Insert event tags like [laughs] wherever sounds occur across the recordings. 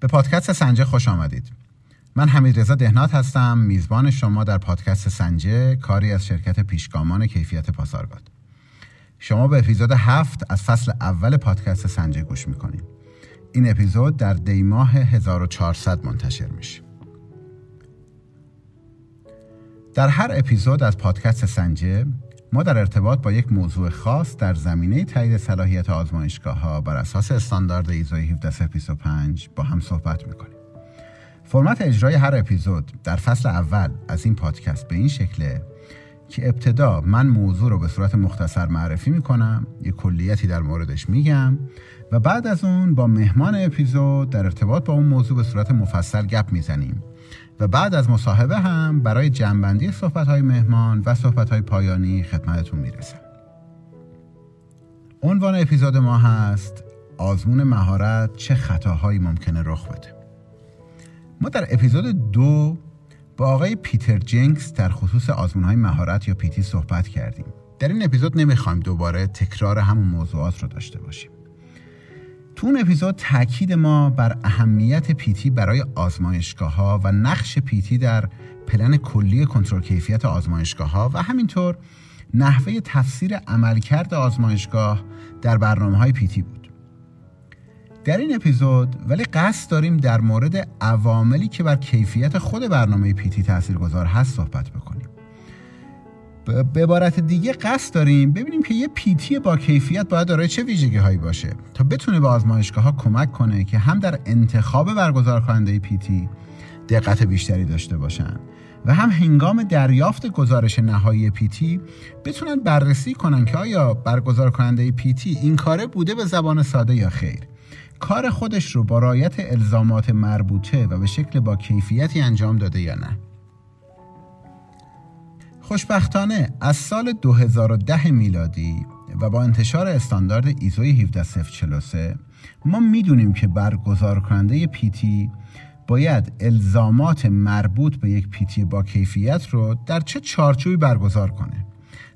به پادکست سنجه خوش آمدید. من حمید رضا دهنات هستم. میزبان شما در پادکست سنجه کاری از شرکت پیشگامان کیفیت پاسارگاد. شما به اپیزود هفت از فصل اول پادکست سنجه گوش می‌کنید. این اپیزود در دیماه 1400 منتشر میشه. در هر اپیزود از پادکست سنجه ما در ارتباط با یک موضوع خاص در زمینه تایید صلاحیت آزمایشگاه ها بر اساس استاندارد ایزو 17025 با هم صحبت می‌کنیم. فرمت اجرای هر اپیزود در فصل اول از این پادکست به این شکله که ابتدا من موضوع رو به صورت مختصر معرفی می‌کنم یک کلیتی در موردش میگم و بعد از اون با مهمان اپیزود در ارتباط با اون موضوع به صورت مفصل گپ می‌زنیم و بعد از مصاحبه هم برای جنبندی صحبت های مهمان و صحبت های پایانی خدمتتون می‌رسم. عنوان اپیزود ما هست آزمون مهارت چه خطاهایی ممکنه رخ بده. ما در اپیزود دو با آقای پیتر جنکس در خصوص آزمون های مهارت یا پیتی صحبت کردیم. در این اپیزود نمی‌خوایم دوباره تکرار همون موضوعات رو داشته باشیم. تو اون اپیزود تاکید ما بر اهمیت پیتی برای آزمایشگاه ها و نقش پیتی در پلن کلی کنترل کیفیت آزمایشگاه ها و همینطور نحوه تفسیر عملکرد آزمایشگاه در برنامه های پیتی بود. در این اپیزود ولی قصد داریم در مورد عواملی که بر کیفیت خود برنامه پیتی تاثیرگذار هست صحبت بکنیم. به عبارت دیگه قصد داریم ببینیم که یه پیتی با کیفیت باید دارای چه ویژگی هایی باشه تا بتونه به آزمایشگاه ها کمک کنه که هم در انتخاب برگزار کننده پیتی دقت بیشتری داشته باشن و هم هنگام دریافت گزارش نهایی پیتی بتونن بررسی کنن که آیا برگزار کننده پیتی این کاره بوده به زبان ساده یا خیر. کار خودش رو با رایت الزامات مربوطه و به شکل با کیفیتی انجام داده یا نه. خوشبختانه از سال 2010 میلادی و با انتشار استاندارد ایزوی 17043 ما می‌دونیم که برگزار کننده پیتی باید الزامات مربوط به یک پیتی با کیفیت رو در چه چارچوبی برگزار کنه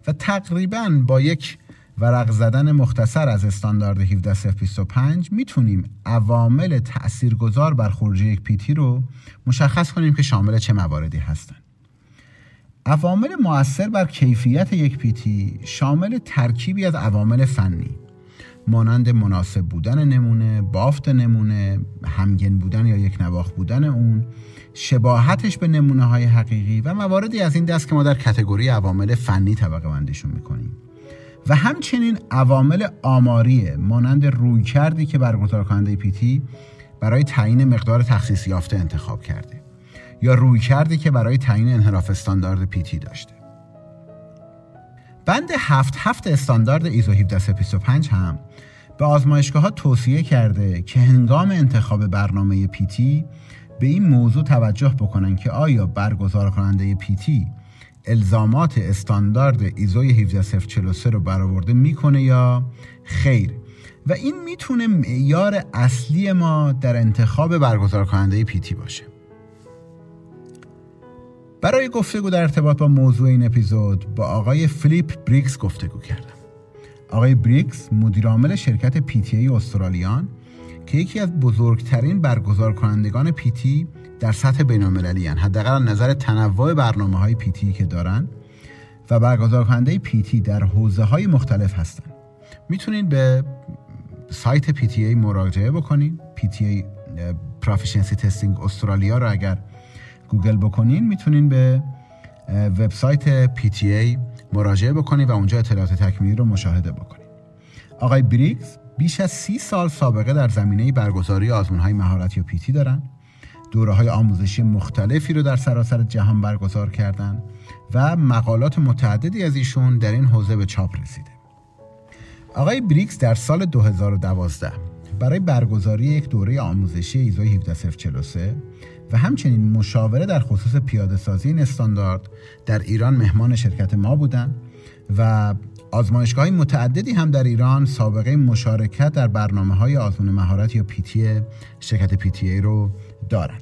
و تقریبا با یک ورق زدن مختصر از استاندارد 17025 می‌تونیم عوامل تاثیرگذار بر خروجی یک پیتی رو مشخص کنیم که شامل چه مواردی هستند عوامل مؤثر بر کیفیت یک پیتی شامل ترکیبی از عوامل فنی. مانند مناسب بودن نمونه، بافت نمونه، همگن بودن یا یک نواخ بودن اون، شباهتش به نمونه های حقیقی و مواردی از این دست که ما در کتگوری عوامل فنی طبقه بندیشون می‌کنیم. و همچنین عوامل آماری مانند روی کردی که برگزار کننده پیتی برای تعیین مقدار تخصیص یافته انتخاب کرده. یا روی کردی که برای تعیین انحراف استاندارد پیتی داشته. بند هفت هفت استاندارد ایزو 17325 هم به آزمایشگاه ها توصیه کرده که هنگام انتخاب برنامه پیتی به این موضوع توجه بکنن که آیا برگزار کننده PT الزامات استاندارد ایزوی 17043 رو برآورده می‌کنه یا خیر؟ و این می‌تونه معیار اصلی ما در انتخاب برگزار کننده PT باشه. برای گفتگو در ارتباط با موضوع این اپیزود با آقای فیلیپ بریکس گفتگو کردم. آقای بریکس مدیرعامل شرکت PT استرالیان که یکی از بزرگترین برگزار کنندگان PT در سطح بین المللی حداقل از نظر تنوع برنامه های PT که دارن و برگزار کننده PT در حوزه های مختلف هستن. می‌تونید به سایت PT مراجعه بکنید PT Proficiency Testing Australia رو اگر گوگل بکنین می‌تونین به وبسایت PTA مراجعه بکنید و اونجا اطلاعات تکمیلی رو مشاهده بکنید آقای بریکس بیش از سی سال سابقه در زمینه برگزاری آزمون های مهارت یا پیتی دارن. دوره های آموزشی مختلفی رو در سراسر جهان برگزار کردن و مقالات متعددی از ایشون در این حوزه به چاپ رسیده. آقای بریکس در سال 2012 برای برگزاری یک دوره آموزشی ایزو 17043 و همچنین مشاوره در خصوص پیاده سازی این استاندارد در ایران مهمان شرکت ما بودند و آزمایشگاه متعددی هم در ایران سابقه مشارکت در برنامه های آزمون مهارت یا پیتی شرکت پیتی رو دارن.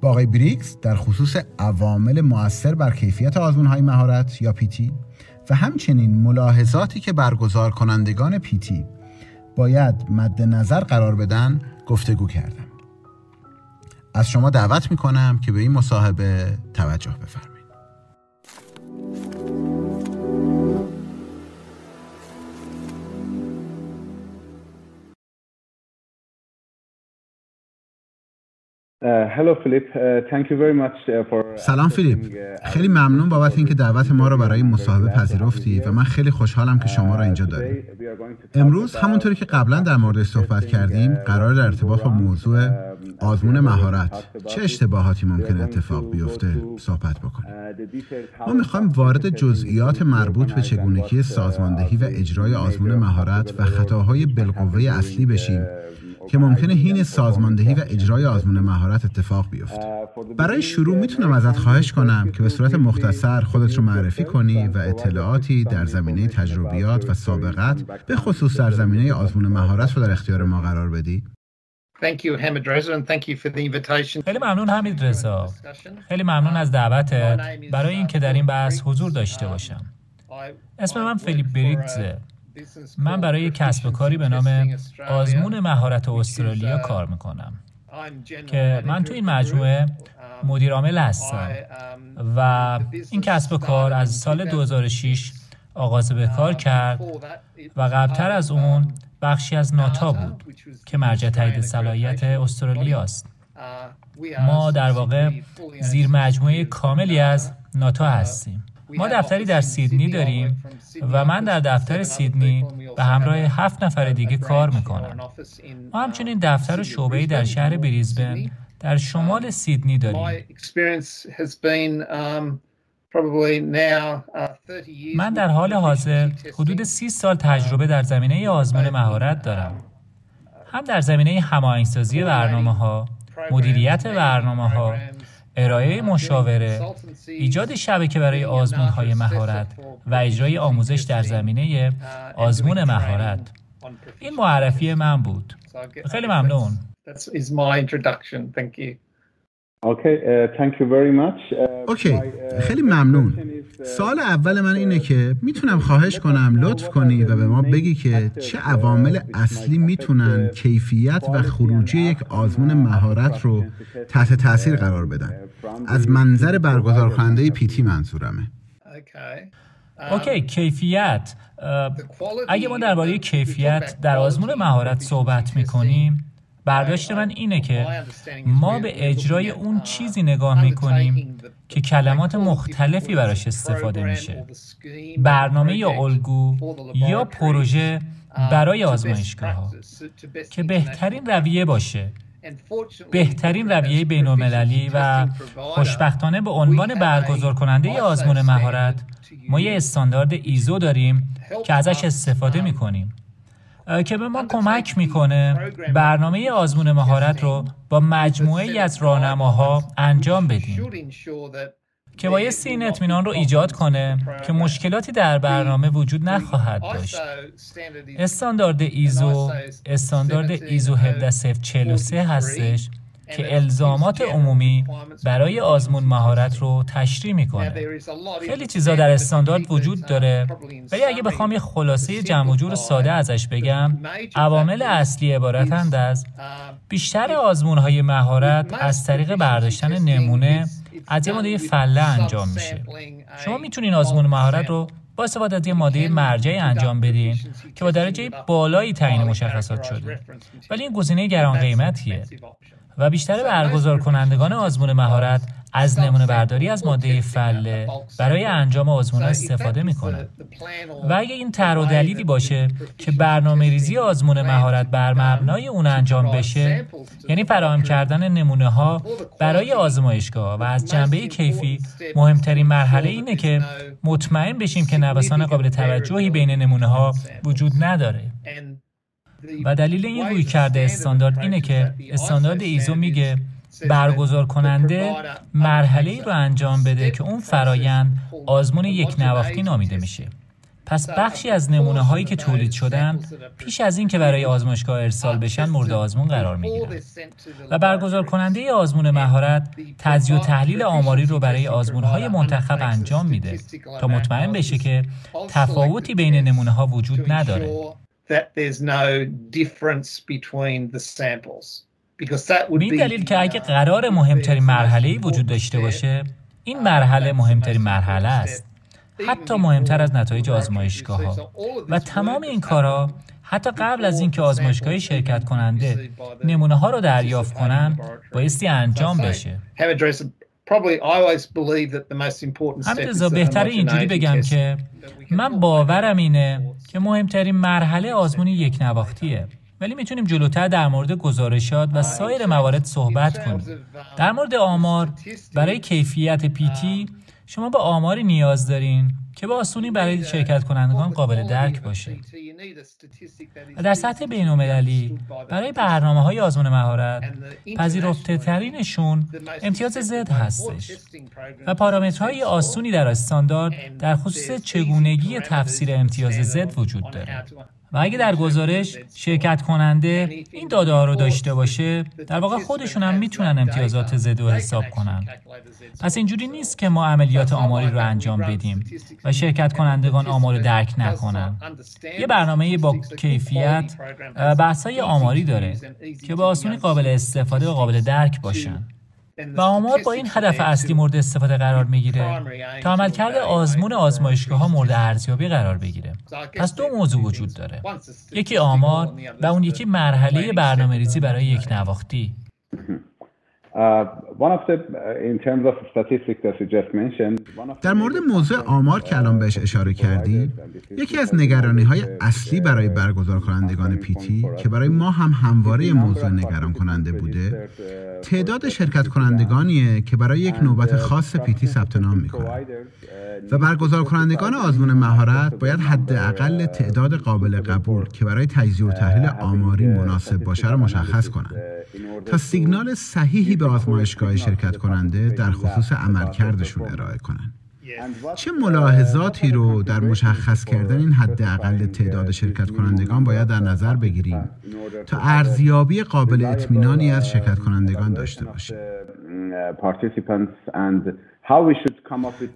با آقای بریکس در خصوص عوامل مؤثر بر کیفیت آزمون های مهارت یا پیتی و همچنین ملاحظاتی که برگزار کنندگان پیتی باید مد نظر قرار بدن گفتگو کردم. از شما دعوت می‌کنم که به این مصاحبه توجه بفرمایید. سلام فیلیپ. خیلی ممنون بابت اینکه دعوت ما رو برای مصاحبه پذیرفتی و من خیلی خوشحالم که شما را اینجا داریم. امروز همونطوری که قبلا در موردش صحبت کردیم قرار در ارتباط با موضوع آزمون مهارت. چه اشتباهاتی ممکن اتفاق بیفته؟ صحبت بکنیم ما می‌خوایم وارد جزئیات مربوط به چگونگی سازماندهی و اجرای آزمون مهارت و خطاهای بالقوه اصلی بشیم که ممکنه هین سازماندهی و اجرای آزمون مهارت اتفاق بیفته. برای شروع می‌تونم ازت خواهش کنم که به صورت مختصر خودت رو معرفی کنی و اطلاعاتی در زمینه تجربیات و سابقت به خصوص در زمینه آزمون مهارت رو در اختیار ما قرار بدی. خیلی ممنون حمید رضا. خیلی ممنون از دعوتت. برای اینکه در این بحث حضور داشته باشم. اسم من فیلیپ بریگزه. من برای کسب و کاری به نام آزمون مهارت استرالیا کار می‌کنم. که من تو این مجموعه مدیر عامل هستم. و این کسب و کار از سال 2006 آغاز به کار کرد و قبلتر از اون بخشی از ناتا بود که مرجع تایید صلاحیت استرالیا است. ما در واقع زیر مجموعه کاملی از ناتا هستیم. ما دفتری در سیدنی داریم و من در دفتر سیدنی به همراه هفت نفر دیگه کار می‌کنم. ما همچنین دفتر و شعبه‌ای در شهر بریزبن در شمال سیدنی داریم. من در حال حاضر حدود سی سال تجربه در زمینه آزمون مهارت دارم. هم در زمینه هماهنگسازی برنامه ها، مدیریت برنامه ها، ارائه مشاوره، ایجاد شبکه برای آزمون های مهارت و اجرای آموزش در زمینه آزمون مهارت. این معرفی من بود. خیلی ممنون. اوکی خیلی ممنون. سال اول من اینه که می‌تونم خواهش کنم لطف کنی و به ما بگی که چه عوامل اصلی می‌تونن کیفیت و خروجی یک آزمون مهارت رو تحت تاثیر قرار بدن. از منظر برگزار کننده پیتی منظورمه. اوکی کیفیت. اگه ما درباره کیفیت در آزمون مهارت صحبت می‌کنیم برداشت من اینه که ما به اجرای اون چیزی نگاه می‌کنیم که کلمات مختلفی براش استفاده میشه. برنامه یا الگو یا پروژه برای آزمایشگاه ها که بهترین رویه باشه. بهترین رویه بین و خوشبختانه به عنوان برگزار کننده آزمون مهارت ما یه استاندارد ایزو داریم که ازش استفاده می‌کنیم. که به ما کمک می‌کنه برنامه آزمون مهارت رو با مجموعه از راهنماها انجام بدیم که بایستی این اطمینان رو ایجاد کنه که مشکلاتی در برنامه وجود نخواهد داشت. استاندارد ایزو استاندارد ایزو 17043 هستش که الزامات عمومی برای آزمون مهارت رو تشریح می‌کنه. خیلی چیزا در استاندارد وجود داره ولی اگه بخوام یه خلاصه جمع جور ساده ازش بگم عوامل اصلی عبارتند از بیشتر آزمون های مهارت از طریق برداشتن نمونه از یه ماده فله انجام میشه. شما می‌تونین آزمون مهارت رو با استفاده از یه ماده مرجعی انجام بدین که با درجه بالایی تعیین مشخصات شده. ولی این گزینه گران قیمتیه. و بیشتر برگزار کنندگان آزمون مهارت از نمونه برداری از ماده فله برای انجام آزمون استفاده می‌کنند و اگه این طرح و دلیلی باشه که برنامه ریزی آزمون مهارت بر مبنای اون انجام بشه یعنی فراهم کردن نمونه ها برای آزمایشگاه. و از جنبه کیفی مهمترین مرحله اینه که مطمئن بشیم که نوسان قابل توجهی بین نمونه ها وجود نداره. و دلیل این روی کرده استاندارد اینه که استاندارد ایزو میگه برگزار کننده مرحله ای رو انجام بده که اون فرایند آزمون یک نواختی نامیده میشه. پس بخشی از نمونه هایی که تولید شدن پیش از این که برای آزمایشگاه ارسال بشن مورد آزمون قرار می‌گیرن. و برگزار کننده آزمون مهارت تجزیه و تحلیل آماری رو برای آزمون های منتخب انجام میده تا مطمئن بشه که تفاوتی بین نمونه ها وجود نداره. That there's no difference between the samples. این دلیل که اگه قرار مهمترین مرحله وجود داشته باشه این مرحله مهمترین مرحله است. حتی مهمتر از نتایج آزمایشگاه ها و تمام این کارها حتی قبل از اینکه آزمایشگاهی شرکت کننده نمونه ها رو دریافت کنن بایستی انجام بشه. همین بهتره اینجوری بگم که من باورم اینه که مهمترین مرحله آزمون یک نواختیه. ولی می‌تونیم جلوتر در مورد گزارشات و سایر موارد صحبت کنیم. در مورد آمار برای کیفیت پیتی شما به آماری نیاز دارین که به آسونی برای شرکت کنندگان قابل درک باشه. و در سطح بین برای برنامه های آزمون مهارت پذیرفته ترینشون امتیاز زد هستش و پارامترهای آسونی در استاندارد در خصوص چگونگی تفسیر امتیاز زد وجود داره. و اگه در گزارش شرکت کننده این داده ها رو داشته باشه در واقع خودشون هم می‌تونن امتیازات زد و حساب کنن. پس اینجوری نیست که ما عملیات آماری رو انجام بدیم و شرکت کنندگان آمار رو درک نکنن. یه برنامه با کیفیت بحثای آماری داره که به آسونی قابل استفاده و قابل درک باشن. و آمار با این هدف اصلی مورد استفاده قرار می‌گیره تا عملکرد آزمون آزمایشگاه ها مورد ارزیابی قرار بگیره. پس دو موضوع وجود داره. یکی آمار و اون یکی مرحله برنامه ریزی برای یک نواختی. [laughs] در مورد موضوع آمار که الان بهش اشاره کردی یکی از نگرانی های اصلی برای برگزار کنندگان پیتی که برای ما هم همواره موضوع نگران کننده بوده. تعداد شرکت کنندگانیه که برای یک نوبت خاص پیتی ثبت نام می‌کنن و برگزار کنندگان آزمون مهارت باید حداقل تعداد قابل قبول که برای تجزیه و تحلیل آماری مناسب باشه را مشخص کنند. تا سیگنال صحیحی به آزمایشگاه شرکت کننده در خصوص عملکردشون ارائه کنند. چه ملاحظاتی رو در مشخص کردن این حداقل تعداد شرکت کنندگان باید در نظر بگیریم تا ارزیابی قابل اطمینانی از شرکت کنندگان داشته باشیم؟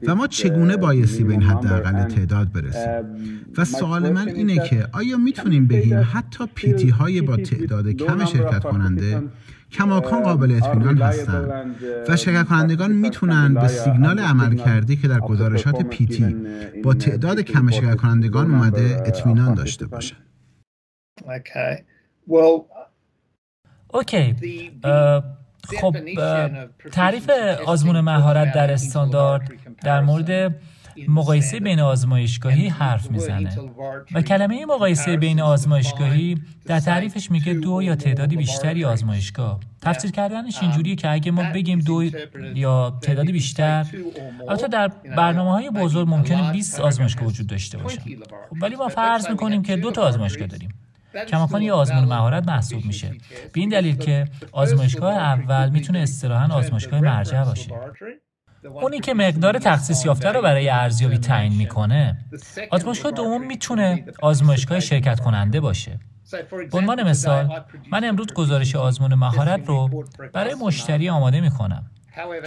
و ما چگونه بایستی به این حداقل تعداد برسیم؟ و سوال من اینه که آیا می‌تونیم بگیم حتی پیتی های با تعداد کم شرکت کننده کماکان قابل اطمینان هستند و شرکت کنندگان می‌تونن به سیگنال عمل کردی که در گزارشات پیتی با تعداد کم شرکت کنندگان اومده اطمینان داشته باشند. اوکی خب تعریف آزمون مهارت در استاندارد در مورد مقایسه بین آزمایشگاهی حرف می‌زنه. و کلمه مقایسه بین آزمایشگاهی در تعریفش میگه دو یا تعدادی بیشتری آزمایشگاه. تفسیر کردنش اینجوریه که اگه ما بگیم دو یا تعدادی بیشتر البته در برنامه های بزرگ ممکنه 20 آزمایشگاه وجود داشته باشه خب ولی ما فرض می‌کنیم که دو تا آزمایشگاه داریم. کماکان یه آزمون مهارت محسوب میشه. به این دلیل که آزمایشگاه اول می‌تونه اصطلاحا آزمایشگاه مرجع باشه. اونی که مقدار تخصیص یافته رو برای ارزیابی تعیین می‌کنه. آزمایشگاه دوم می‌تونه آزمایشگاه شرکت کننده باشه. به عنوان مثال من امروز گزارش آزمون مهارت رو برای مشتری آماده می‌کنم.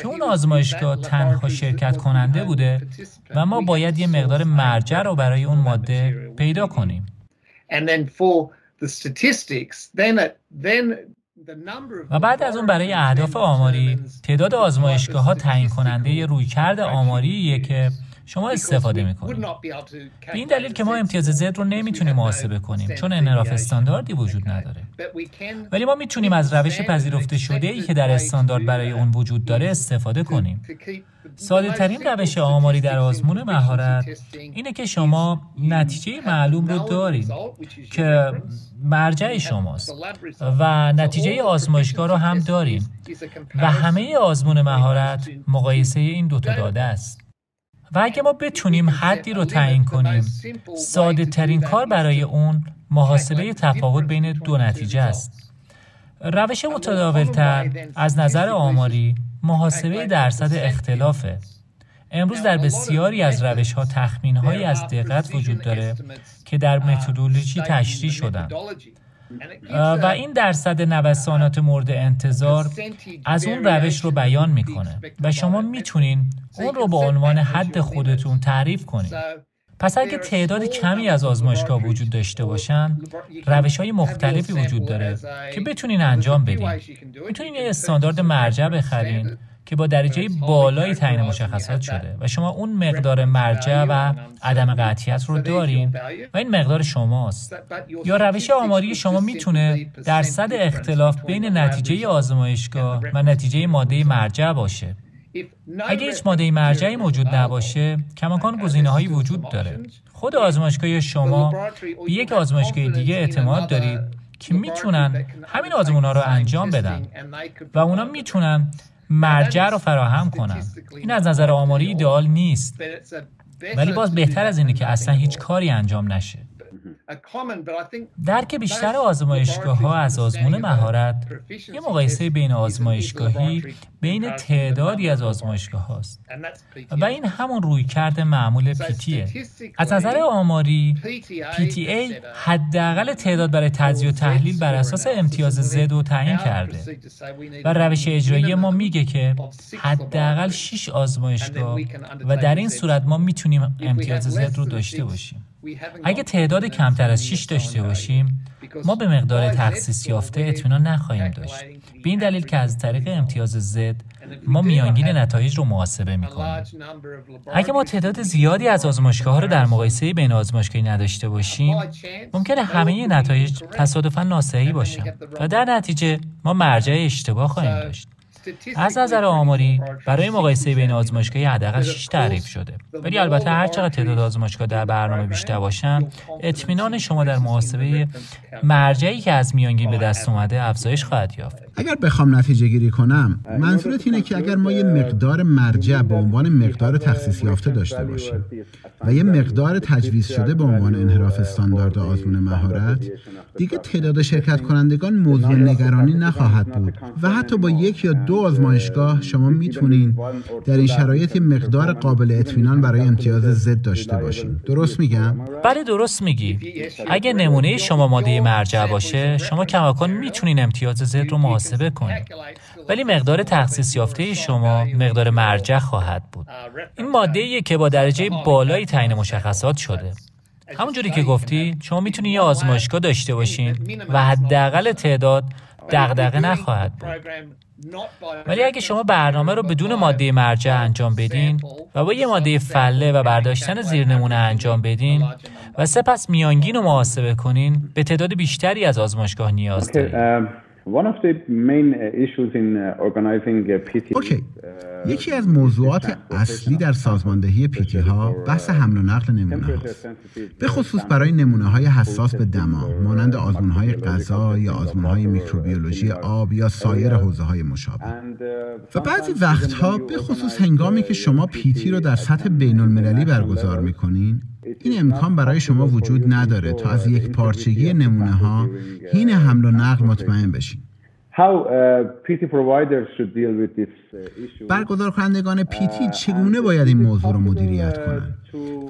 که اون آزمایشگاه تنها شرکت کننده بوده و ما باید یه مقدار مرجع رو برای اون ماده پیدا کنیم. و بعد از اون برای اهداف آماری تعداد آزمایشگاه ها تعیین کننده رویکرد آماریه که شما استفاده می‌کنید. به این دلیل که ما امتیاز زد رو نمی‌تونیم محاسبه کنیم چون انراف استانداردی وجود نداره. ولی ما می‌تونیم از روش پذیرفته شده ای که در استاندارد برای اون وجود داره استفاده کنیم. ساده ترین روش آماری در آزمون مهارت اینه که شما نتیجه معلوم رو دارید که مرجع شماست و نتیجه آزمایشگاه رو هم داریم و همه آزمون مهارت مقایسه این دوتا داده است. و اگه ما بتونیم حدی رو تعیین کنیم ساده ترین کار برای اون محاسبه تفاوت بین دو نتیجه است. روش متداولتر از نظر آماری محاسبه درصد اختلافه. امروز در بسیاری از روش ها تخمین هایی از دقت وجود داره که در متدولوژی تشریح شدن و این درصد نوسانات مورد انتظار از اون روش رو بیان می‌کنه. و شما می‌تونین اون رو به عنوان حد خودتون تعریف کنید پس اگه تعداد کمی از آزمایشگاه وجود داشته باشن روش های مختلفی وجود داره که بتونین انجام بدین. می‌تونین یه استاندارد مرجع بخرین. که با درجه بالایی تعیین مشخصات شده و شما اون مقدار مرجع و عدم قطعیت رو دارین و این مقدار شماست. یا روش آماری شما می‌تونه درصد اختلاف بین نتیجه آزمایشگاه و نتیجه ماده مرجع باشه. اگه هیچ ماده مرجعی موجود نباشه کماکان گزینه هایی وجود داره. خود آزمایشگاه شما به یک آزمایشگاه دیگه اعتماد دارید که می‌تونن همین آزمون ها رو انجام بدن و اونا می‌تونن مرجع رو فراهم کنن این از نظر آماری ایدئال نیست. ولی باز بهتر از اینه که اصلا هیچ کاری انجام نشه. درک بیشتر آزمایشگاه ها از آزمون مهارت یه مقایسه بین آزمایشگاهی بین تعدادی از آزمایشگاه هاست و این همون روی کرده معمول پیتیه از نظر آماری PTA حداقل تعداد برای تجزیه و تحلیل بر اساس امتیاز زد و تعیین کرده. و روش اجرایی ما میگه که حداقل 6 آزمایشگاه و در این صورت ما می‌تونیم امتیاز زد رو داشته باشیم. اگه تعداد کمتر از 6 داشته باشیم ما به مقدار تخصیص یافته اطمینان نخواهیم داشت. به این دلیل که از طریق امتیاز زد ما میانگین نتایج رو محاسبه می‌کنیم. اگه ما تعداد زیادی از آزمایشگاه ها رو در مقایسه بین آزمایشگاهی نداشته باشیم ممکنه همه نتایج تصادفا ناصحی باشن. و در نتیجه ما مرجع اشتباه خواهیم داشت. از نظر آماری برای مقایسه بین آزمایشگاهی حداقل 6 تعریف شده. ولی البته هر چقدر تعداد آزمایشگاه در برنامه بیشتر باشن اطمینان شما در محاسبه مرجعی که از میانگین به دست اومده افزایش خواهد یافت. اگر بخوام نتیجه گیری کنم منظورت اینه که اگر ما یه مقدار مرجع به عنوان مقدار تخصیص یافته داشته باشیم و یه مقدار تجویز شده به عنوان انحراف استاندارد آزمون مهارت دیگه تعداد شرکت کنندگان موضوع نگرانی نخواهد بود و حتی با یک یا دو آزمایشگاه شما می‌تونین در این شرایط مقدار قابل اطمینان برای امتیاز زد داشته باشین. درست میگم؟ بله درست میگی. اگه نمونه شما ماده مرجع باشه شما کماکان می‌تونین امتیاز زد رو محاسبه کنید ولی مقدار تخصیص یافته شما مقدار مرجع خواهد بود. این ماده که با درجه بالایی تعیین مشخصات شده. همونجوری که گفتی شما می‌تونید یه آزمایشگاه داشته باشین و حداقل تعداد دغدغه نخواهد بود. ولی اگه شما برنامه رو بدون ماده مرجع انجام بدین و با یه ماده فله و برداشتن زیرنمونه انجام بدین و سپس میانگین رو محاسبه کنین به تعداد بیشتری از آزمایشگاه نیاز دارید. اوکی یکی از موضوعات اصلی در سازماندهی پیتی ها بحث حمل و نقل نمونه هاست به خصوص برای نمونه های حساس به دما مانند آزمون های غذا یا آزمون های میکروبیولوژی آب یا سایر حوزه های مشابه و بعضی وقتها به خصوص هنگامی که شما پیتی رو در سطح بین المللی برگزار می‌کنین این امکان برای شما وجود نداره. تا از یک پارچگی نمونه ها هین حمل و نقل مطمئن بشین. برگزار کنندگان پیتی چگونه باید این موضوع را مدیریت کنند؟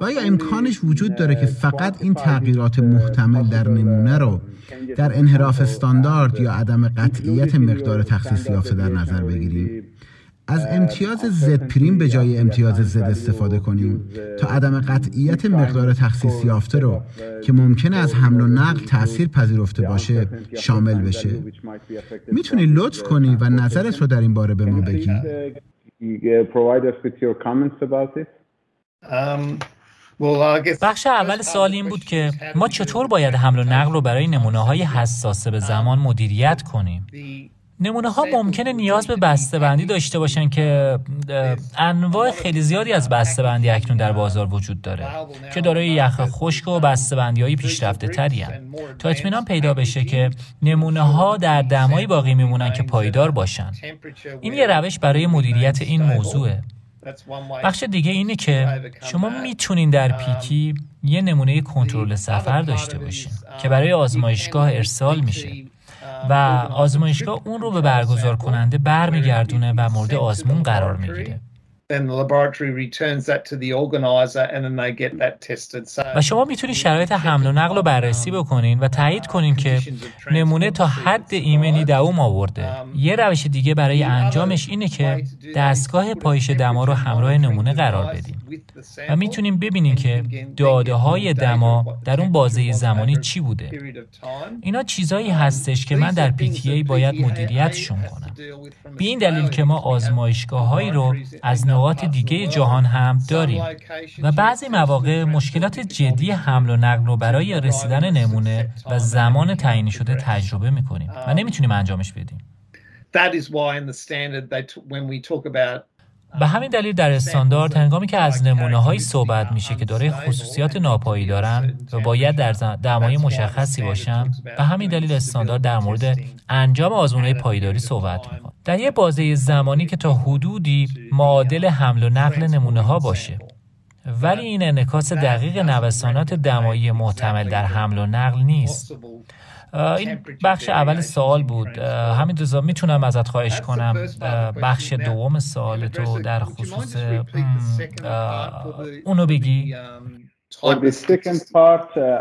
و آیا امکانش وجود داره که فقط این تغییرات محتمل در نمونه رو در انحراف استاندارد یا عدم قطعیت مقدار تخصیص یافته در نظر بگیریم؟ از امتیاز زد پریم به جای امتیاز زد استفاده کنیم تا عدم قطعیت مقدار تخصیص یافته رو که ممکنه از حمل و نقل تاثیر پذیرفته باشه شامل بشه. می‌تونی لطف کنی و نظرت رو در این باره به ما بگی. بخش اول سوال این بود که ما چطور باید حمل و نقل رو برای نمونه های حساسه به زمان مدیریت کنیم؟ نمونه ها ممکنه نیاز به بسته‌بندی داشته باشن که انواع خیلی زیادی از بسته‌بندی اکنون در بازار وجود داره که دارای یخ خشک و بسته‌بندی های پیشرفته تری تا اطمینان پیدا بشه که نمونه ها در دمایی باقی میمونن که پایدار باشن. این یه روش برای مدیریت این موضوعه. بخش دیگه اینه که شما می‌تونین در پیتی یه نمونه کنترل سفر داشته باشین که برای آزمایشگاه ارسال میشه. و آزمایشگاه اون رو به برگزار کننده برمیگردونه و مورد آزمون قرار می‌گیره. و شما می‌تونید شرایط حمل و نقل رو بررسی بکنین و تایید کنین که نمونه تا حد ایمنی دوام آورده. یه روش دیگه برای انجامش اینه که دستگاه پایش دما رو همراه نمونه قرار بدیم. و می‌تونیم ببینیم که داده های دما در اون بازه زمانی چی بوده. اینا چیزایی هستش که من در PTA باید مدیریتشون کنم. به این دلیل که ما آزمایشگاه هایی رو از نقاط دیگه جهان هم داریم و بعضی مواقع مشکلات جدی حمل و نقل رو برای رسیدن نمونه و زمان تعیین شده تجربه می‌کنیم و نمی‌تونیم انجامش بدیم. به همین دلیل در استاندارد هنگامی که از نمونه هایی صحبت میشه که داره خصوصیات ناپایی دارن و باید در دمای مشخصی باشن به همین دلیل استاندارد در مورد انجام آزمون پایداری صحبت می‌کنه در یه بازه زمانی که تا حدودی معادل حمل و نقل نمونه ها باشه. ولی این انکاس دقیق نوسانات دمایی محتمل در حمل و نقل نیست. این بخش اول سوال بود. همین رضا می‌تونم ازت خواهش کنم. بخش دوم سوال تو در خصوص اونو بگی؟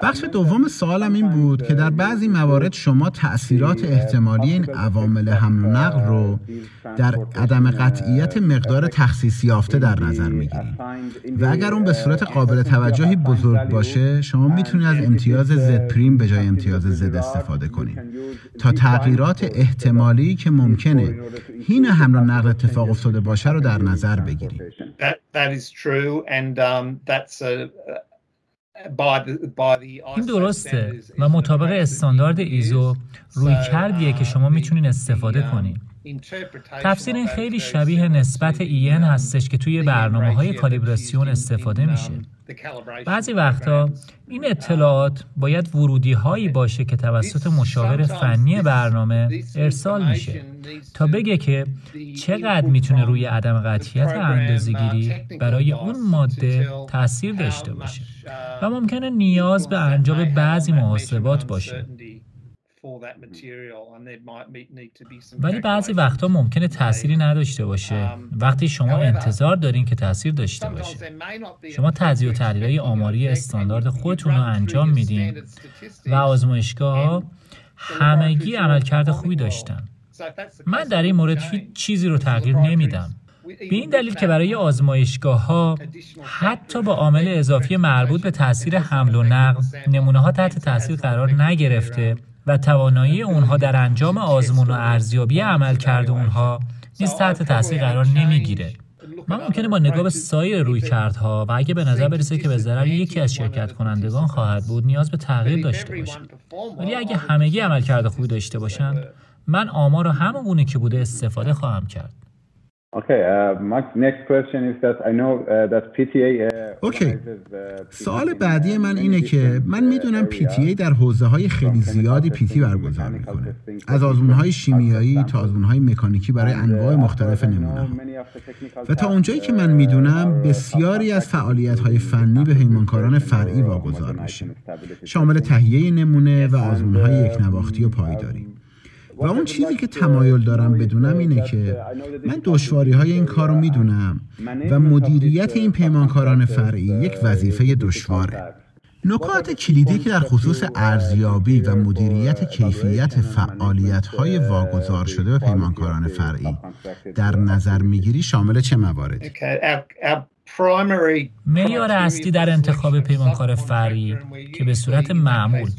بخش دوم سوالم این بود که در بعضی موارد شما تأثیرات احتمالی این عوامل حمل و نقل رو در عدم قطعیت مقدار تخصیص یافته در نظر می‌گیرید. و اگر اون به صورت قابل توجهی بزرگ باشه شما می‌تونید از امتیاز زد پریم به جای امتیاز زد استفاده کنید. تا تغییرات احتمالی که ممکنه هین حمل و نقل اتفاق افتاده باشه رو در نظر بگیرید. این درسته و مطابق استاندارد ایزو روی کردیه که شما می‌تونین استفاده کنین. تفسیر این خیلی شبیه نسبت این هستش که توی برنامه های کالیبراسیون استفاده میشه. بعضی وقتا این اطلاعات باید ورودی هایی باشه که توسط مشاور فنی برنامه ارسال میشه تا بگه که چقدر می‌تونه روی عدم قطعیت اندازه‌گیری برای اون ماده تاثیر داشته باشه. و ممکنه نیاز به انجام بعضی محاسبات باشه. ولی بعضی وقتا ممکنه تأثیری نداشته باشه. um, وقتی شما انتظار دارین که تاثیر داشته باشه. شما تجزیه و تحلیل آماری استاندارد خودتون رو انجام میدین. و آزمایشگاه ها همگی عملکرد خوبی داشتن. من در این مورد هیچ چیزی رو تغییر نمیدم. به این دلیل که برای آزمایشگاه ها حتی با عامل اضافی مربوط به تاثیر حمل و نقل نمونه ها تحت تاثیر قرار نگرفته. و توانایی اونها در انجام آزمون و ارزیابی عمل کرده اونها نیز تحت تاثیر قرار نمی‌گیره. من ممکنه با نگاه به سایر روی کردها و اگه به نظر برسه که به ضرر یکی از شرکت کنندگان خواهد بود نیاز به تغییر داشته باشم. ولی اگه همگی عمل کرده خوبی داشته باشن من آمار رو همون گونه که بوده استفاده خواهم کرد. اوکی سوال بعدی من اینه که من می‌دونم PTA در حوزه های خیلی زیادی PT برگزار می‌کنه. از آزمون های شیمیایی تا آزمون های مکانیکی برای انواع مختلف نمونه و تا اونجایی که من می‌دونم بسیاری از فعالیت های فنی به پیمانکاران فرعی واگذار میشه. شامل تهیه نمونه و آزمون های یک نواختی و پایداری. و اون چیزی که تمایل دارم بدونم اینه که من دشواری های این کار رو می‌دونم و مدیریت این پیمانکاران فرعی یک وظیفه دشواره. نکات کلیدی که در خصوص ارزیابی و مدیریت کیفیت فعالیت های واگذار شده به پیمانکاران فرعی. در نظر می‌گیری شامل چه مواردی؟ معیار اصلی در انتخاب پیمانکار فرعی که به صورت معمول.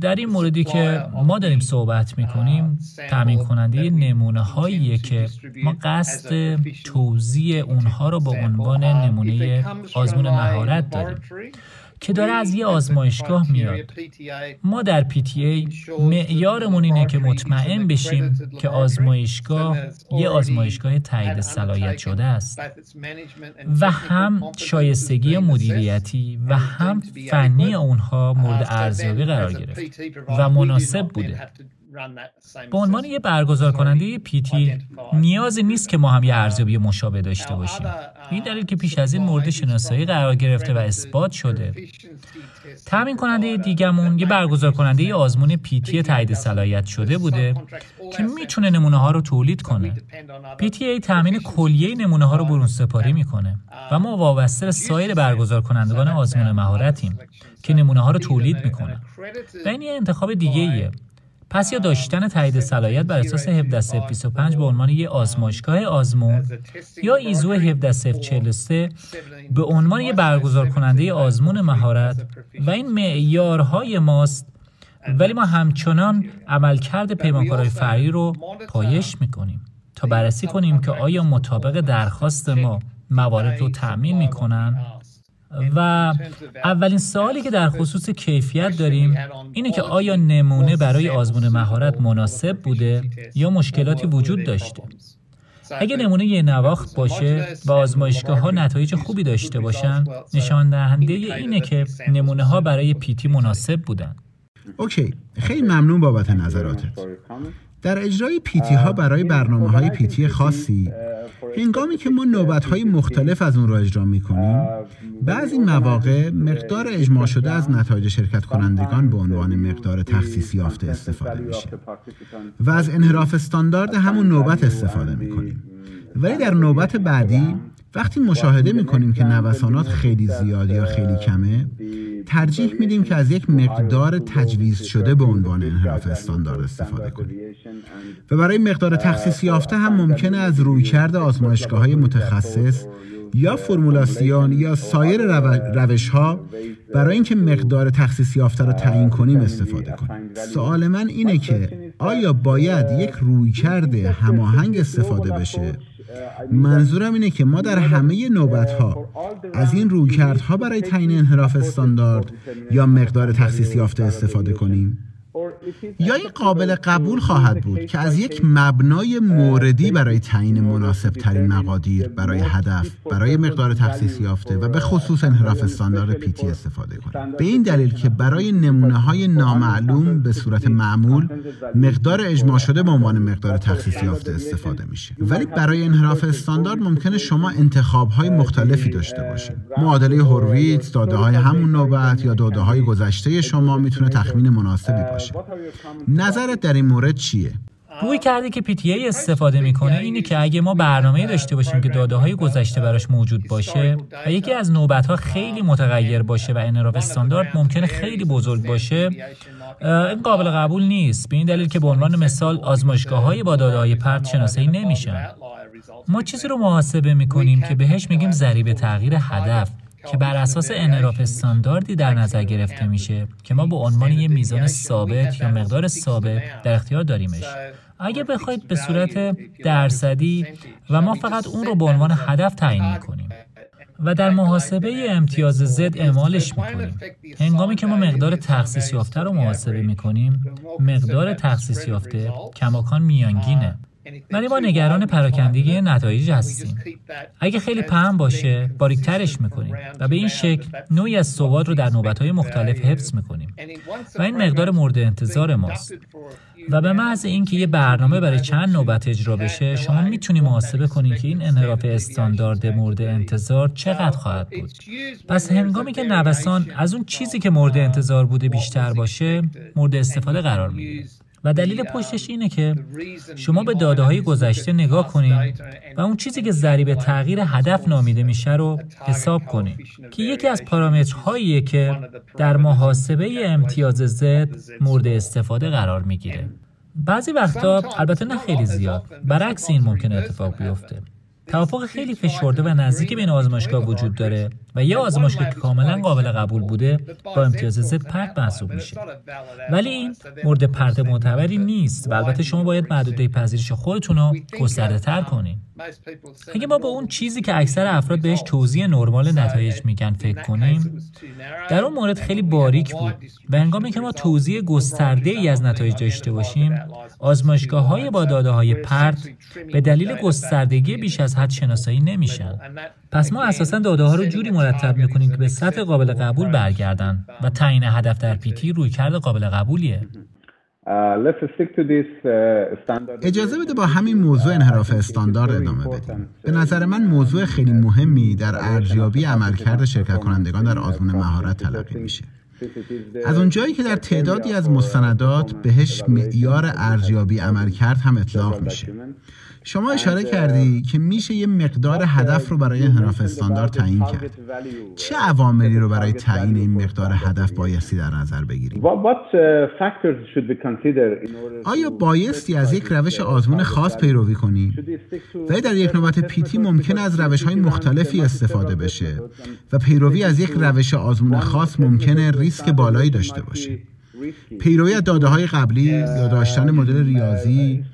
در این موردی که ما داریم صحبت می کنیم تامین کننده نمونه هایی که ما قصد توضیح اونها رو به عنوان نمونه آزمون مهارت داریم. که داره از یه آزمایشگاه میاد. ما در PTA معیارمون اینه که مطمئن بشیم که آزمایشگاه یه آزمایشگاه تایید صلاحیت شده است و هم شایستگی مدیریتی و هم فنی اونها مورد ارزیابی قرار گرفت و مناسب بوده. به عنوان یه برگزار کننده پیتی نیازی نیست که ما هم یه ارزیابی مشابه داشته باشیم. این دلیل که پیش از این مورد شناسایی قرار گرفته و اثبات شده. تامین کننده دیگمون یه برگزار کننده آزمون پیتی تایید صلاحیت شده بوده که می‌تونه نمونه ها رو تولید کنه. PTA تامین کلیه نمونه ها رو برون سپاری می‌کنه و ما وابسته به سایر برگزار کنندگان آزمون مهارتیم که نمونه ها رو تولید می‌کنه. و این یه انتخاب دیگه ایه پس یا داشتن تایید صلاحیت بر اساس 17025 به عنوان یک آزمایشگاه آزمون یا ایزو 17043 به عنوان یک برگزار کننده آزمون مهارت و این معیارهای ماست. ولی ما همچنان عملکرد پیمانکارهای فرعی رو پایش می‌کنیم تا بررسی کنیم که آیا مطابق درخواست ما موارد رو تأمین می‌کنن و اولین سوالی که در خصوص کیفیت داریم اینه که آیا نمونه برای آزمون مهارت مناسب بوده یا مشکلاتی وجود داشته؟ اگه نمونه یه نواخت باشه و آزمایشگاه ها نتایج خوبی داشته باشن نشان دهنده اینه که نمونه ها برای پیتی مناسب بودن. اوکی خیلی ممنون بابت نظراتت. در اجرای پیتی ها برای برنامه های پیتی خاصی. هنگامی که ما نوبت های مختلف از اون را اجرا می کنیم بعضی مواقع مقدار اجماع شده از نتایج شرکت کنندگان به عنوان مقدار تخصیص یافته استفاده میشه. و از انحراف استاندارد همون نوبت استفاده می کنیم ولی در نوبت بعدی وقتی مشاهده می کنیم که نوسانات خیلی زیاد یا خیلی کمه ترجیح میدیم که از یک مقدار تجویز شده به عنوان انحراف استاندارد استفاده کنیم. و برای مقدار تخصیص یافته هم ممکنه از رویکرد آزمایشگاه های متخصص یا فرمولاسیون یا سایر روش ها برای اینکه مقدار تخصیص یافته رو تعیین کنیم استفاده کنیم. سوال من اینه که آیا باید یک رویکرد هماهنگ استفاده بشه منظورم اینه که ما در همه نوبت ها از این رویکردها برای تعیین انحراف استاندارد یا مقدار تخصیص یافته استفاده کنیم. یا این قابل قبول خواهد بود که از یک مبنای موردی برای تعیین مناسب ترین مقادیر برای هدف برای مقدار تخصیص یافته و به خصوص انحراف استاندارد پیتی استفاده کنیم. به این دلیل که برای نمونه های نامعلوم به صورت معمول مقدار اجماع شده به عنوان مقدار تخصیص یافته استفاده میشه. ولی برای انحراف استاندارد ممکنه شما انتخاب های مختلفی داشته باشید معادله هورویتز داده های همون نوبت یا داده های گذشته شما می‌تونه تخمین مناسبی باشه. نظرت در این مورد چیه؟ روی کرده که PTA استفاده می‌کنه. اینه که اگه ما برنامه داشته باشیم که داده های گذشته براش موجود باشه و یکی از نوبت ها خیلی متغیر باشه و انراف استاندارد ممکنه خیلی بزرگ باشه این قابل قبول نیست. به این دلیل که به عنوان مثال آزمایشگاه های با داده های پرت شناسایی نمیشن. ما چیزی رو محاسبه می‌کنیم که بهش میگیم ضریب تغییر هدف. که بر اساس انراف استانداردی در نظر گرفته میشه که ما به عنوان یه میزان ثابت یا مقدار ثابت در اختیار داریمش. اگه بخواید به صورت درصدی و ما فقط اون رو به عنوان هدف تعیین می‌کنیم و در محاسبه امتیاز زد اعمالش می‌کنیم. هنگامی که ما مقدار تخصیص یافته رو محاسبه می‌کنیم مقدار تخصیص یافته کماکان میانگینه. ولی ما نگران پراکندگی نتایج هستیم. اگه خیلی پهن باشه باریکترش می‌کنیم و به این شکل نوعی از سواد رو در نوبتهای مختلف حفظ می‌کنیم و این مقدار مورد انتظار ماست. و به محض اینکه یه برنامه برای چند نوبت اجرا بشه شما می‌تونی محاسبه کنید که این انحراف استاندارد مورد انتظار چقدر خواهد بود؟ پس هنگامی که نوسان از اون چیزی که مورد انتظار بوده بیشتر باشه مورد استفاده قرار می‌گیره. و دلیل پشتش اینه که شما به داده های گذشته نگاه کنید و اون چیزی که ضریب تغییر هدف نامیده میشه رو حساب کنید که یکی از پارامترهاییه که در محاسبه امتیاز زد مورد استفاده قرار می‌گیره. بعضی وقتا البته نه خیلی زیاد برعکس این ممکن اتفاق بیفته. توافق خیلی فشرده و نزدیک بین آزمایشگاه وجود داره و یه آزمایشگاه که کاملا قابل قبول بوده با امتیاز زد پرت محسوب میشه. ولی این مورد پرت معتبری نیست و البته شما باید محدوده پذیرش خودتون رو گسترده تر کنین. اگه ما به اون چیزی که اکثر افراد بهش توضیح نرمال نتایج میگن فکر کنیم در اون مورد خیلی باریک بود و هنگامی که ما توضیح گسترده ای از نتایج داشته باشیم آزمایشگاه های با داده های پرت به دلیل گستردگی بیش از حد شناسایی نمیشن پس ما اساسا داده ها رو جوری مرتب می‌کنیم که به سطح قابل قبول برگردن و تعیین هدف در پیتی روی کرده قابل قبولیه اجازه بده با همین موضوع انحراف استاندارد ادامه بدیم. به نظر من موضوع خیلی مهمی در ارزیابی عملکرد شرکت کنندگان در آزمون مهارت تلقی میشه. از اونجایی که در تعدادی از مستندات بهش معیار ارزیابی عملکرد هم اطلاق میشه. شما اشاره کردی که میشه یه مقدار هدف رو برای انحراف استاندارد تعیین کرد. چه عواملی رو برای تعیین این مقدار هدف بایستی در نظر بگیریم؟ آیا بایستی از یک روش آزمون خاص پیروی کنیم؟ و در یک نوبت پیتی ممکن از روش های مختلفی استفاده بشه و پیروی از یک روش آزمون خاص ممکنه ریسک بالایی داشته باشه. پیروی از داده های قبلی یا داشتن مدل ریاضی.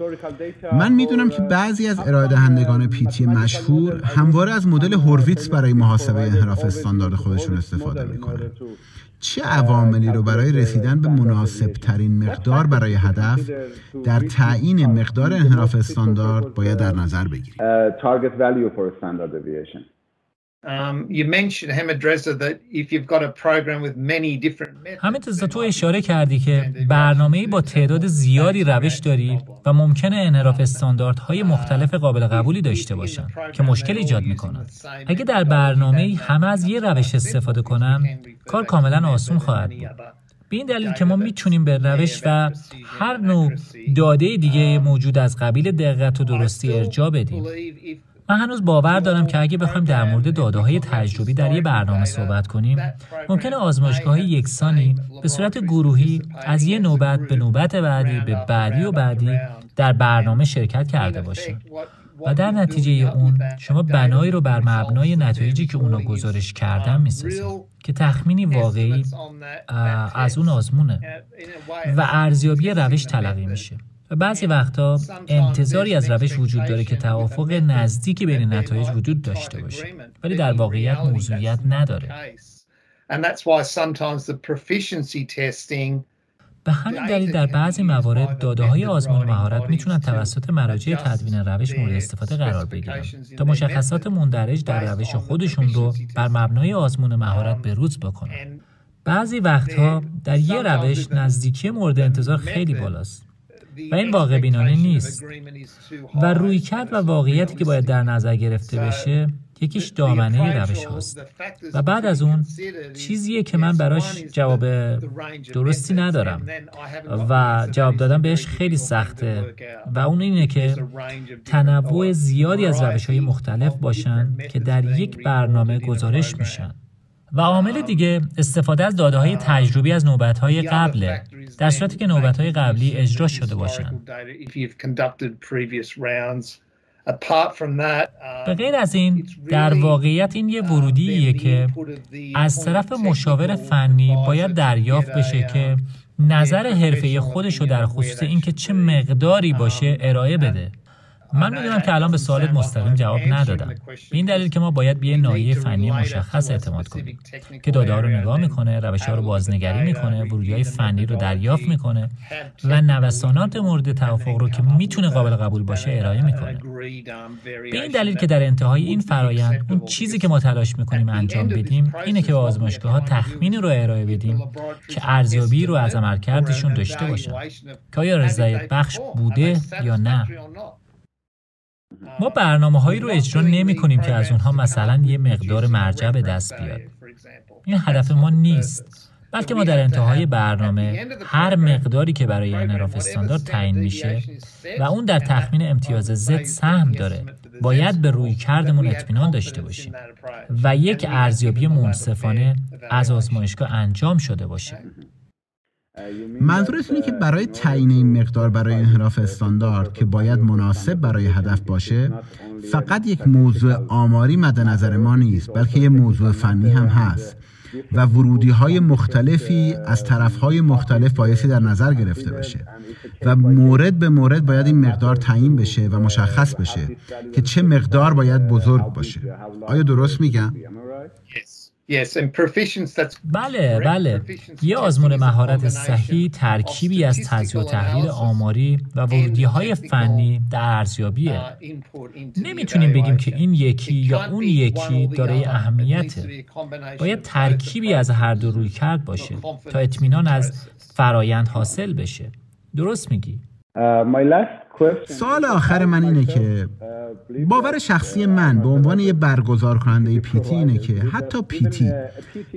من می‌دونم که بعضی از ارائه دهندگان پیتی مشهور همواره از مدل هورویتس برای محاسبه انحراف استاندارد خودشون استفاده می‌کنن چه عواملی رو برای رسیدن به مناسب ترین مقدار برای هدف در تعیین مقدار انحراف استاندارد باید در نظر بگیریم؟ همین تو اشاره کردی که برنامه‌ای با تعداد زیادی روش داری و ممکنه انحراف استانداردهای مختلف قابل قبولی داشته باشن که مشکل ایجاد می‌کنن. اگه در برنامه همه از یه روش استفاده کنن، کار کاملا آسون خواهد بود. به این دلیل که ما می‌تونیم به روش و هر نوع داده دیگه موجود از قبیل دقت و درستی ارجا بدیم. من هنوز باور دارم که اگه بخوایم در مورد داده های تجربی در یه برنامه صحبت کنیم ممکنه آزمایشگاه یکسانی به صورت گروهی از یه نوبت به نوبت بعدی به بعدی و بعدی در برنامه شرکت کرده باشیم. و در نتیجه اون شما بنایی رو بر مبنای نتایجی که اونا گزارش کردن می‌سازید که تخمینی واقعی از اون آزمونه و ارزیابی روش تلقی میشه. و بعضی وقتها انتظاری از روش وجود داره که توافق نزدیکی بین نتایج وجود داشته باشه ولی در واقعیت موضوعیت نداره. به همین دلیل در بعضی موارد داده های آزمون مهارت می‌تونن توسط مراجع تدوین روش مورد استفاده قرار بگیرن تا مشخصات مندرج در روش خودشون رو بر مبنای آزمون مهارت به روز بکنن. بعضی وقتها در یه روش نزدیکی مورد انتظار خیلی بالاست. و این واقع بینانه نیست. و روی کرد و واقعیتی که باید در نظر گرفته بشه یکیش دامنه روش هاست. و بعد از اون چیزیه که من براش جواب درستی ندارم. و جواب دادن بهش خیلی سخته. و اون اینه که تنوع زیادی از روش های مختلف باشن که در یک برنامه گزارش میشن. و عامل دیگه استفاده از داده های تجربی از نوبت های قبله در صورتی که نوبت های قبلی اجرا شده باشند. به غیر از این در واقعیت این یه ورودیه که از طرف مشاور فنی باید دریافت بشه که نظر حرفه خودش رو در خصوص اینکه چه مقداری باشه ارائه بده. من می‌دونم که الان به سوالت مستقیم جواب ندادم. به این دلیل که ما باید به یه نایه فنی مشخص اعتماد کنیم که داده رو نگاه می‌کنه روش ها رو بازنگری می‌کنه ورودی های فنی رو دریافت می‌کنه و نوسانات مورد توافق رو که می‌تونه قابل قبول باشه ارائه می‌کنه. به این دلیل که در انتهای این فرایند اون چیزی که ما تلاش می‌کنیم انجام بدیم اینه که به آزمایشگاه ها تخمینی رو ارائه بدیم که ارزیابی رو از عملکردشون داشته باشن. که آیا رضایت بخش بوده یا نه؟ ما برنامه هایی رو اجرا نمی کنیم که از اونها مثلا یه مقدار مرجع به دست بیاد. این هدف ما نیست. بلکه ما در انتهای برنامه هر مقداری که برای انحراف استاندارد تعیین میشه و اون در تخمین امتیاز زد سهم داره باید به روی کردمون اطمینان داشته باشیم و یک ارزیابی منصفانه از آزمایشگاه انجام شده باشه منظورت اینه که برای تعیین این مقدار برای انحراف استاندارد که باید مناسب برای هدف باشه فقط یک موضوع آماری مد نظر ما نیست بلکه یک موضوع فنی هم هست و ورودی های مختلفی از طرف های مختلف بایستی در نظر گرفته بشه و مورد به مورد باید این مقدار تعیین بشه و مشخص بشه که چه مقدار باید بزرگ باشه آیا درست میگم؟ بله بله یه آزمون مهارت صحیح ترکیبی از تجزیه و تحلیل آماری و ورودی های فنی در ارزیابیه نمی‌تونیم بگیم که این یکی یا اون یکی دارای اهمیته باید ترکیبی از هر دو روی کرد باشه تا اطمینان از فرایند حاصل بشه درست میگی سوال آخر من اینه که باور شخصی من به عنوان یه برگزار کننده پیتی اینه که حتی پیتی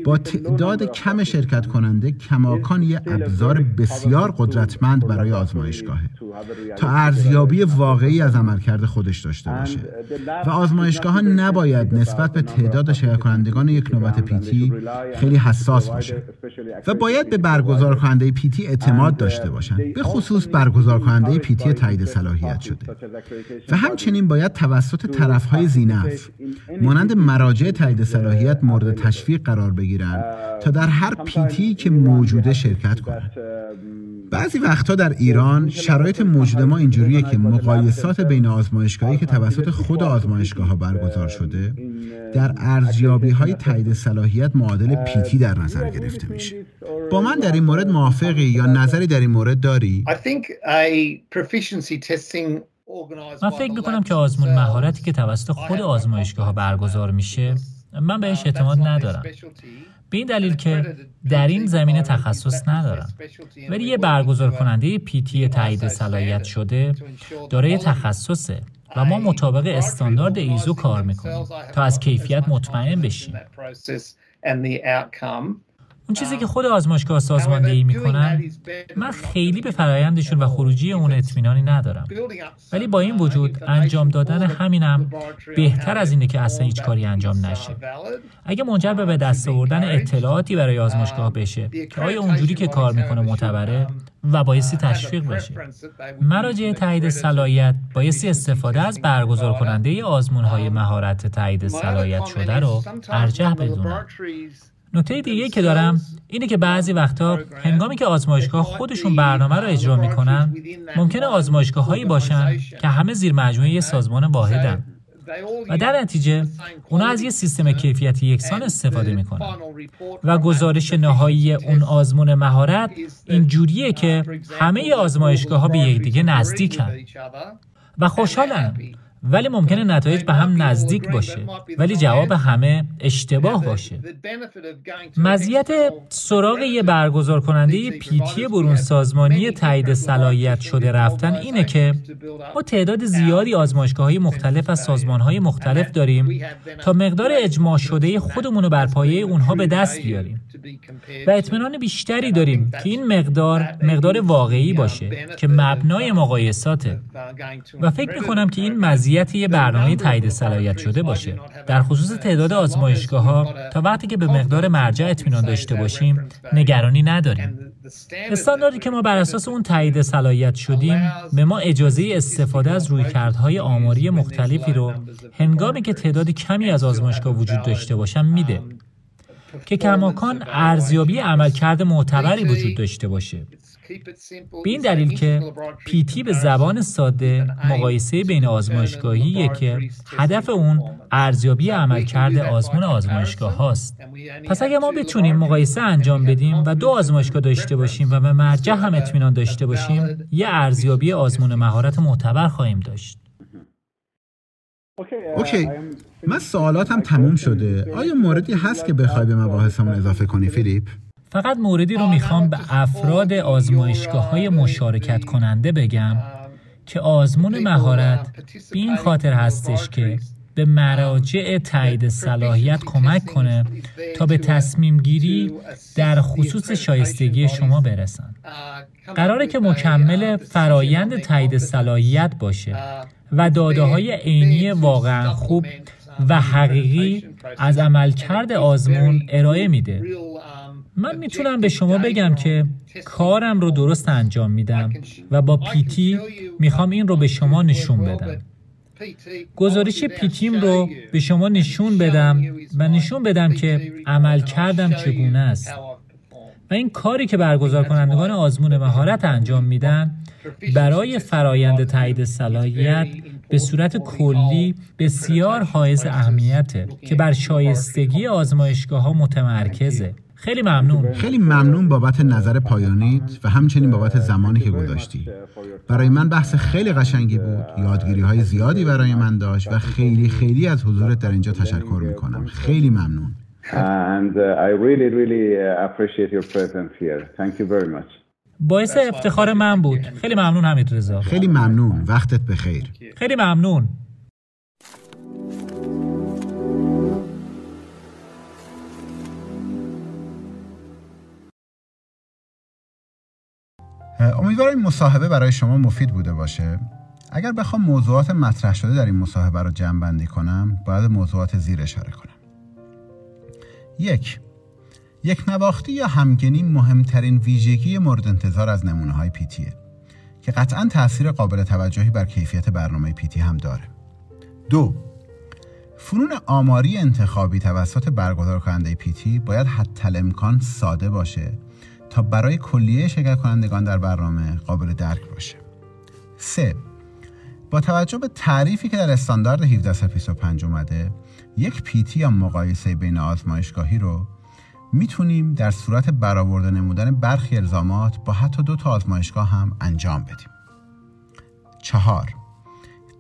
با تعداد کم شرکت کننده کماکان یه ابزار بسیار قدرتمند برای آزمایشگاهه. تا ارزیابی واقعی از عملکرد خودش داشته باشه. و آزمایشگاه ها نباید نسبت به تعداد شرکت کنندگان یک نوبت پیتی خیلی حساس باشه. و باید به برگزار کننده پیتی اعتماد داشته باشن. به خصوص برگزار کننده پیتی تایید صلاحیت شده. و همچنین باید توسط طرفهای زینف مانند مراجع تایید صلاحیت مورد تشویق قرار بگیرند تا در هر پیتی که موجوده شرکت کنند بعضی وقتها در ایران شرایط موجود ما اینجوریه که مقایسات بین آزمایشگاهی که توسط خود آزمایشگاه ها برگزار شده در ارزیابی های تایید صلاحیت معادل پیتی در نظر گرفته میشه. با من در این مورد موافقی یا نظری در این مورد داری؟ من فکر می‌کنم که آزمون مهارتی که توسط خود آزمایشگاه ها برگزار میشه من بهش اعتماد ندارم. به این دلیل که در این زمینه تخصص ندارم. ولی یه برگزار کننده پیتی تایید صلاحیت شده داره تخصصه و ما مطابق استاندارد ایزو کار می‌کنیم تا از کیفیت مطمئن بشیم. اون چیزی که خود آزمایشگاه سازماندهی می‌کنن من خیلی به فرایندشون و خروجی اون اطمینانی ندارم. ولی با این وجود انجام دادن همینم بهتر از اینه که اصلا هیچ کاری انجام نشه. اگه منجر به دست آوردن اطلاعاتی برای آزمایشگاه بشه که آیا اونجوری که کار می‌کنه معتبره و بایستی تشویق بشه. مراجع تایید صلاحیت بایستی استفاده از برگزار کننده آزمون های مهارت تایید صلاحیت شده رو ارجح بدونن نکته دیگه که دارم اینه که بعضی وقتا هنگامی که آزمایشگاه خودشون برنامه رو اجرا می‌کنن ممکنه آزمایشگاه هایی باشن که همه زیر مجموعه سازمان واحدن. و در نتیجه اونا از یه سیستم کیفیتی یکسان استفاده می‌کنن. و گزارش نهایی اون آزمون مهارت این جوریه که همه آزمایشگاه ها به یکدیگه نزدیکن. و خوشحالن. ولی ممکنه نتایج به هم نزدیک باشه. ولی جواب همه اشتباه باشه. مزیت سراغ یه برگزار کننده پیتی برون سازمانی تایید صلاحیت شده رفتن اینه که ما تعداد زیادی آزمایشگاه های مختلف از سازمان های مختلف داریم تا مقدار اجماع شده خودمون رو بر پایه اونها به دست بیاریم. و اطمینان بیشتری داریم که این مقدار مقدار واقعی باشه که مبنای مقایساته. و فکر می‌کنم که این مزیت یه برنامه تایید صلاحیت شده باشه. در خصوص تعداد آزمایشگاه ها تا وقتی که به مقدار مرجع اطمینان داشته باشیم نگرانی نداریم. استانداردی که ما بر اساس اون تایید صلاحیت شدیم به ما اجازه استفاده از رویکردهای آماری مختلفی رو هنگامی که تعداد کمی از آزمایشگاه وجود داشته باشم میده. که کماکان ارزیابی عملکرد معتبری وجود داشته باشه. به این دلیل که پیتی به زبان ساده مقایسه بین آزمایشگاهی که هدف اون ارزیابی عملکرد آزمون آزمایشگاه هاست. پس اگر ما بتونیم مقایسه انجام بدیم و دو آزمایشگاه داشته باشیم و به مرجع هم اطمینان داشته باشیم یه ارزیابی آزمون مهارت معتبر خواهیم داشت. اوکی من سوالاتم تموم شده. آیا موردی هست که بخوای به مباحثمون اضافه کنی فیلیپ؟ فقط موردی رو می‌خوام به افراد آزمایشگاه های مشارکت کننده بگم که آزمون مهارت به این خاطر هستش که به مراجع تایید صلاحیت کمک کنه تا به تصمیم گیری در خصوص شایستگی شما برسن. قراره که مکمل فرایند تایید صلاحیت باشه و داده های عینی واقعا خوب و حقیقی از عملکرد آزمون ارائه میده. من می‌تونم به شما بگم که کارم رو درست انجام میدم و با پیتی می‌خوام این رو به شما نشون بدم. گزارش پیتیم رو به شما نشون بدم و نشون بدم که عمل کردم چگونه است. و این کاری که برگزار کنندگان آزمون مهارت انجام میدن برای فرایند تایید صلاحیت به صورت کلی بسیار حائز اهمیته که بر شایستگی آزمایشگاه ها متمرکزه خیلی ممنون. خیلی ممنون بابت نظر پایانیت و همچنین بابت زمانی که گذاشتی. برای من بحث خیلی قشنگی بود یادگیری های زیادی برای من داشت و خیلی خیلی از حضورت در اینجا تشکر می‌کنم. خیلی ممنون. And uh, I really really uh, appreciate your presence here. Thank you very much. باعث افتخار من بود. خیلی ممنون حمید رضا. خیلی ممنون. وقتت بخیر. خیلی ممنون. امیدوارم این مصاحبه برای شما مفید بوده باشه. اگر بخوام موضوعات مطرح شده در این مصاحبه رو جمع بندی کنم باید موضوعات زیر اشاره کنم. یک یک نواختی یا همگنی مهمترین ویژگی مورد انتظار از نمونه های پیتیه که قطعا تاثیر قابل توجهی بر کیفیت برنامه پیتی هم داره. دو فنون آماری انتخابی توسط برگزار کننده پیتی باید حتی امکان ساده باشه تا برای کلیه شرکت کنندگان در برنامه قابل درک باشه 3. با توجه به تعریفی که در استاندارد 1725 اومده یک پیتی یا مقایسه بین آزمایشگاهی رو می‌تونیم در صورت برآورده نمودن برخی الزامات با حتی دو تا آزمایشگاه هم انجام بدیم. چهار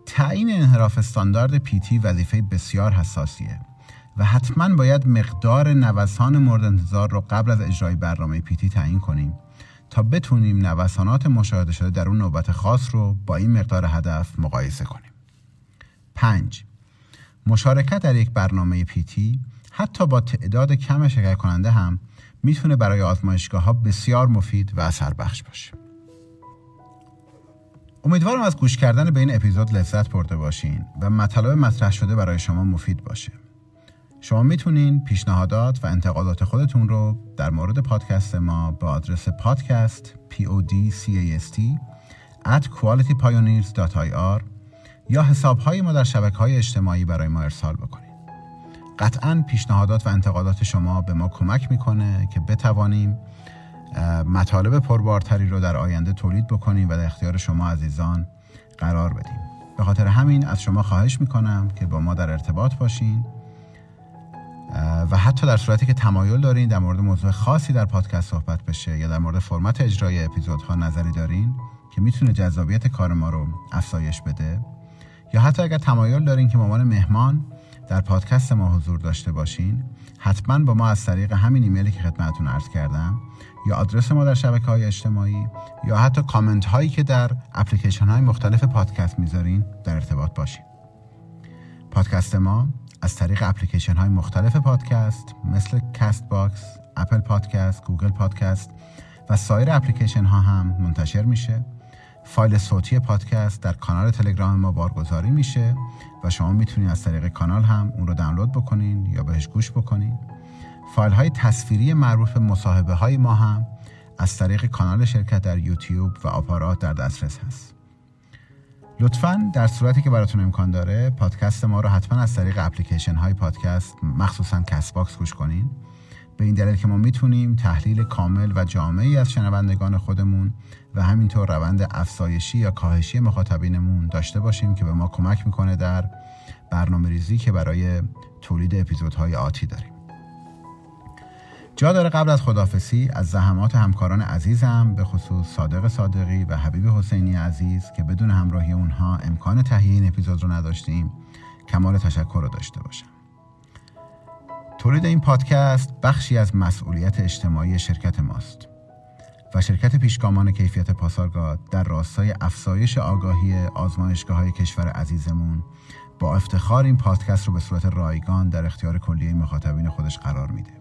تعیین انحراف استاندارد پیتی وظیفه بسیار حساسیه و حتما باید مقدار نوسان مورد انتظار رو قبل از اجرای برنامه پیتی تعیین کنیم تا بتونیم نوسانات مشاهده شده در اون نوبت خاص رو با این مقدار هدف مقایسه کنیم. 5. مشارکت در یک برنامه پیتی حتی با تعداد کم شرکت کننده هم می‌تونه برای آزمایشگاه ها بسیار مفید و اثر بخش باشه. امیدوارم از گوش کردن به این اپیزود لذت برده باشین و مطالب مطرح شده برای شما مفید باشه. شما می‌تونین پیشنهادات و انتقادات خودتون رو در مورد پادکست ما به آدرس پادکست podcast at qualitypioneers.ir یا حسابهای ما در شبکه های اجتماعی برای ما ارسال بکنید. قطعا پیشنهادات و انتقادات شما به ما کمک می‌کنه که بتوانیم مطالب پربارتری رو در آینده تولید بکنیم و در اختیار شما عزیزان قرار بدیم. به خاطر همین از شما خواهش می‌کنم که با ما در ارتباط باشین و حتی در صورتی که تمایل دارین در مورد موضوع خاصی در پادکست صحبت بشه یا در مورد فرمت اجرای اپیزودها نظری دارین که می‌تونه جذابیت کار ما رو افزایش بده. یا حتی اگر تمایل دارین که عنوان مهمان در پادکست ما حضور داشته باشین حتما با ما از طریق همین ایمیلی که خدمتتون عرض کردم یا آدرس ما در شبکه های اجتماعی یا حتی کامنت هایی که در اپلیکیشن های مختلف پادکست می‌ذارین در ارتباط باشین. پادکست ما از طریق اپلیکیشن های مختلف پادکست مثل Castbox، Apple Podcast، Google Podcast و سایر اپلیکیشن ها هم منتشر میشه. فایل صوتی پادکست در کانال تلگرام ما بارگذاری میشه و شما می‌تونید از طریق کانال هم اون رو دانلود بکنین یا بهش گوش بکنین. فایل های تصویری مربوط به مصاحبه های ما هم از طریق کانال شرکت در یوتیوب و آپارات در دسترس هست. لطفا در صورتی که براتون امکان داره پادکست ما رو حتما از طریق اپلیکیشن های پادکست مخصوصا Castbox گوش کنین. به این دلیل که ما می‌تونیم تحلیل کامل و جامعی از شنوندگان خودمون و همینطور روند افزایشی یا کاهشی مخاطبینمون داشته باشیم که به ما کمک می‌کنه در برنامه ریزی که برای تولید اپیزودهای آتی داریم. داره قبل از خدافسی از زحمات همکاران عزیزم به خصوص صادق صادقی و حبیب حسینی عزیز که بدون همراهی اونها امکان تهیه این اپیزود رو نداشتیم کمال تشکر رو داشته باشم. تولید این پادکست بخشی از مسئولیت اجتماعی شرکت ماست و شرکت پیشگامان کیفیت پاسارگاد در راستای افزایش آگاهی آزمایشگاه های کشور عزیزمون با افتخار این پادکست رو به صورت رایگان در اختیار کلیه مخاطبین خودش قرار میده.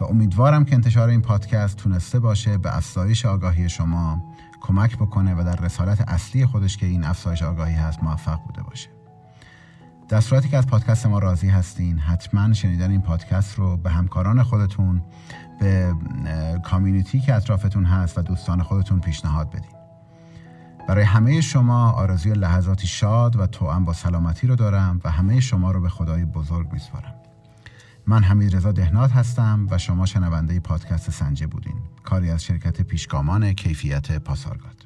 و امیدوارم که انتشار این پادکست تونسته باشه به افزایش آگاهی شما کمک بکنه و در رسالت اصلی خودش که این افزایش آگاهی هست موفق بوده باشه. در صورتی که از پادکست ما راضی هستین حتما شنیدن این پادکست رو به همکاران خودتون به کامیونیتی که اطرافتون هست و دوستان خودتون پیشنهاد بدین. برای همه شما آرزوی لحظاتی شاد و توأم با سلامتی رو دارم و همه شما رو به خدای بزرگ میسپارم. من حمید رضا دهنات هستم و شما شنونده پادکست سنجه بودین. کاری از شرکت پیشگامان کیفیت پاسارگاد.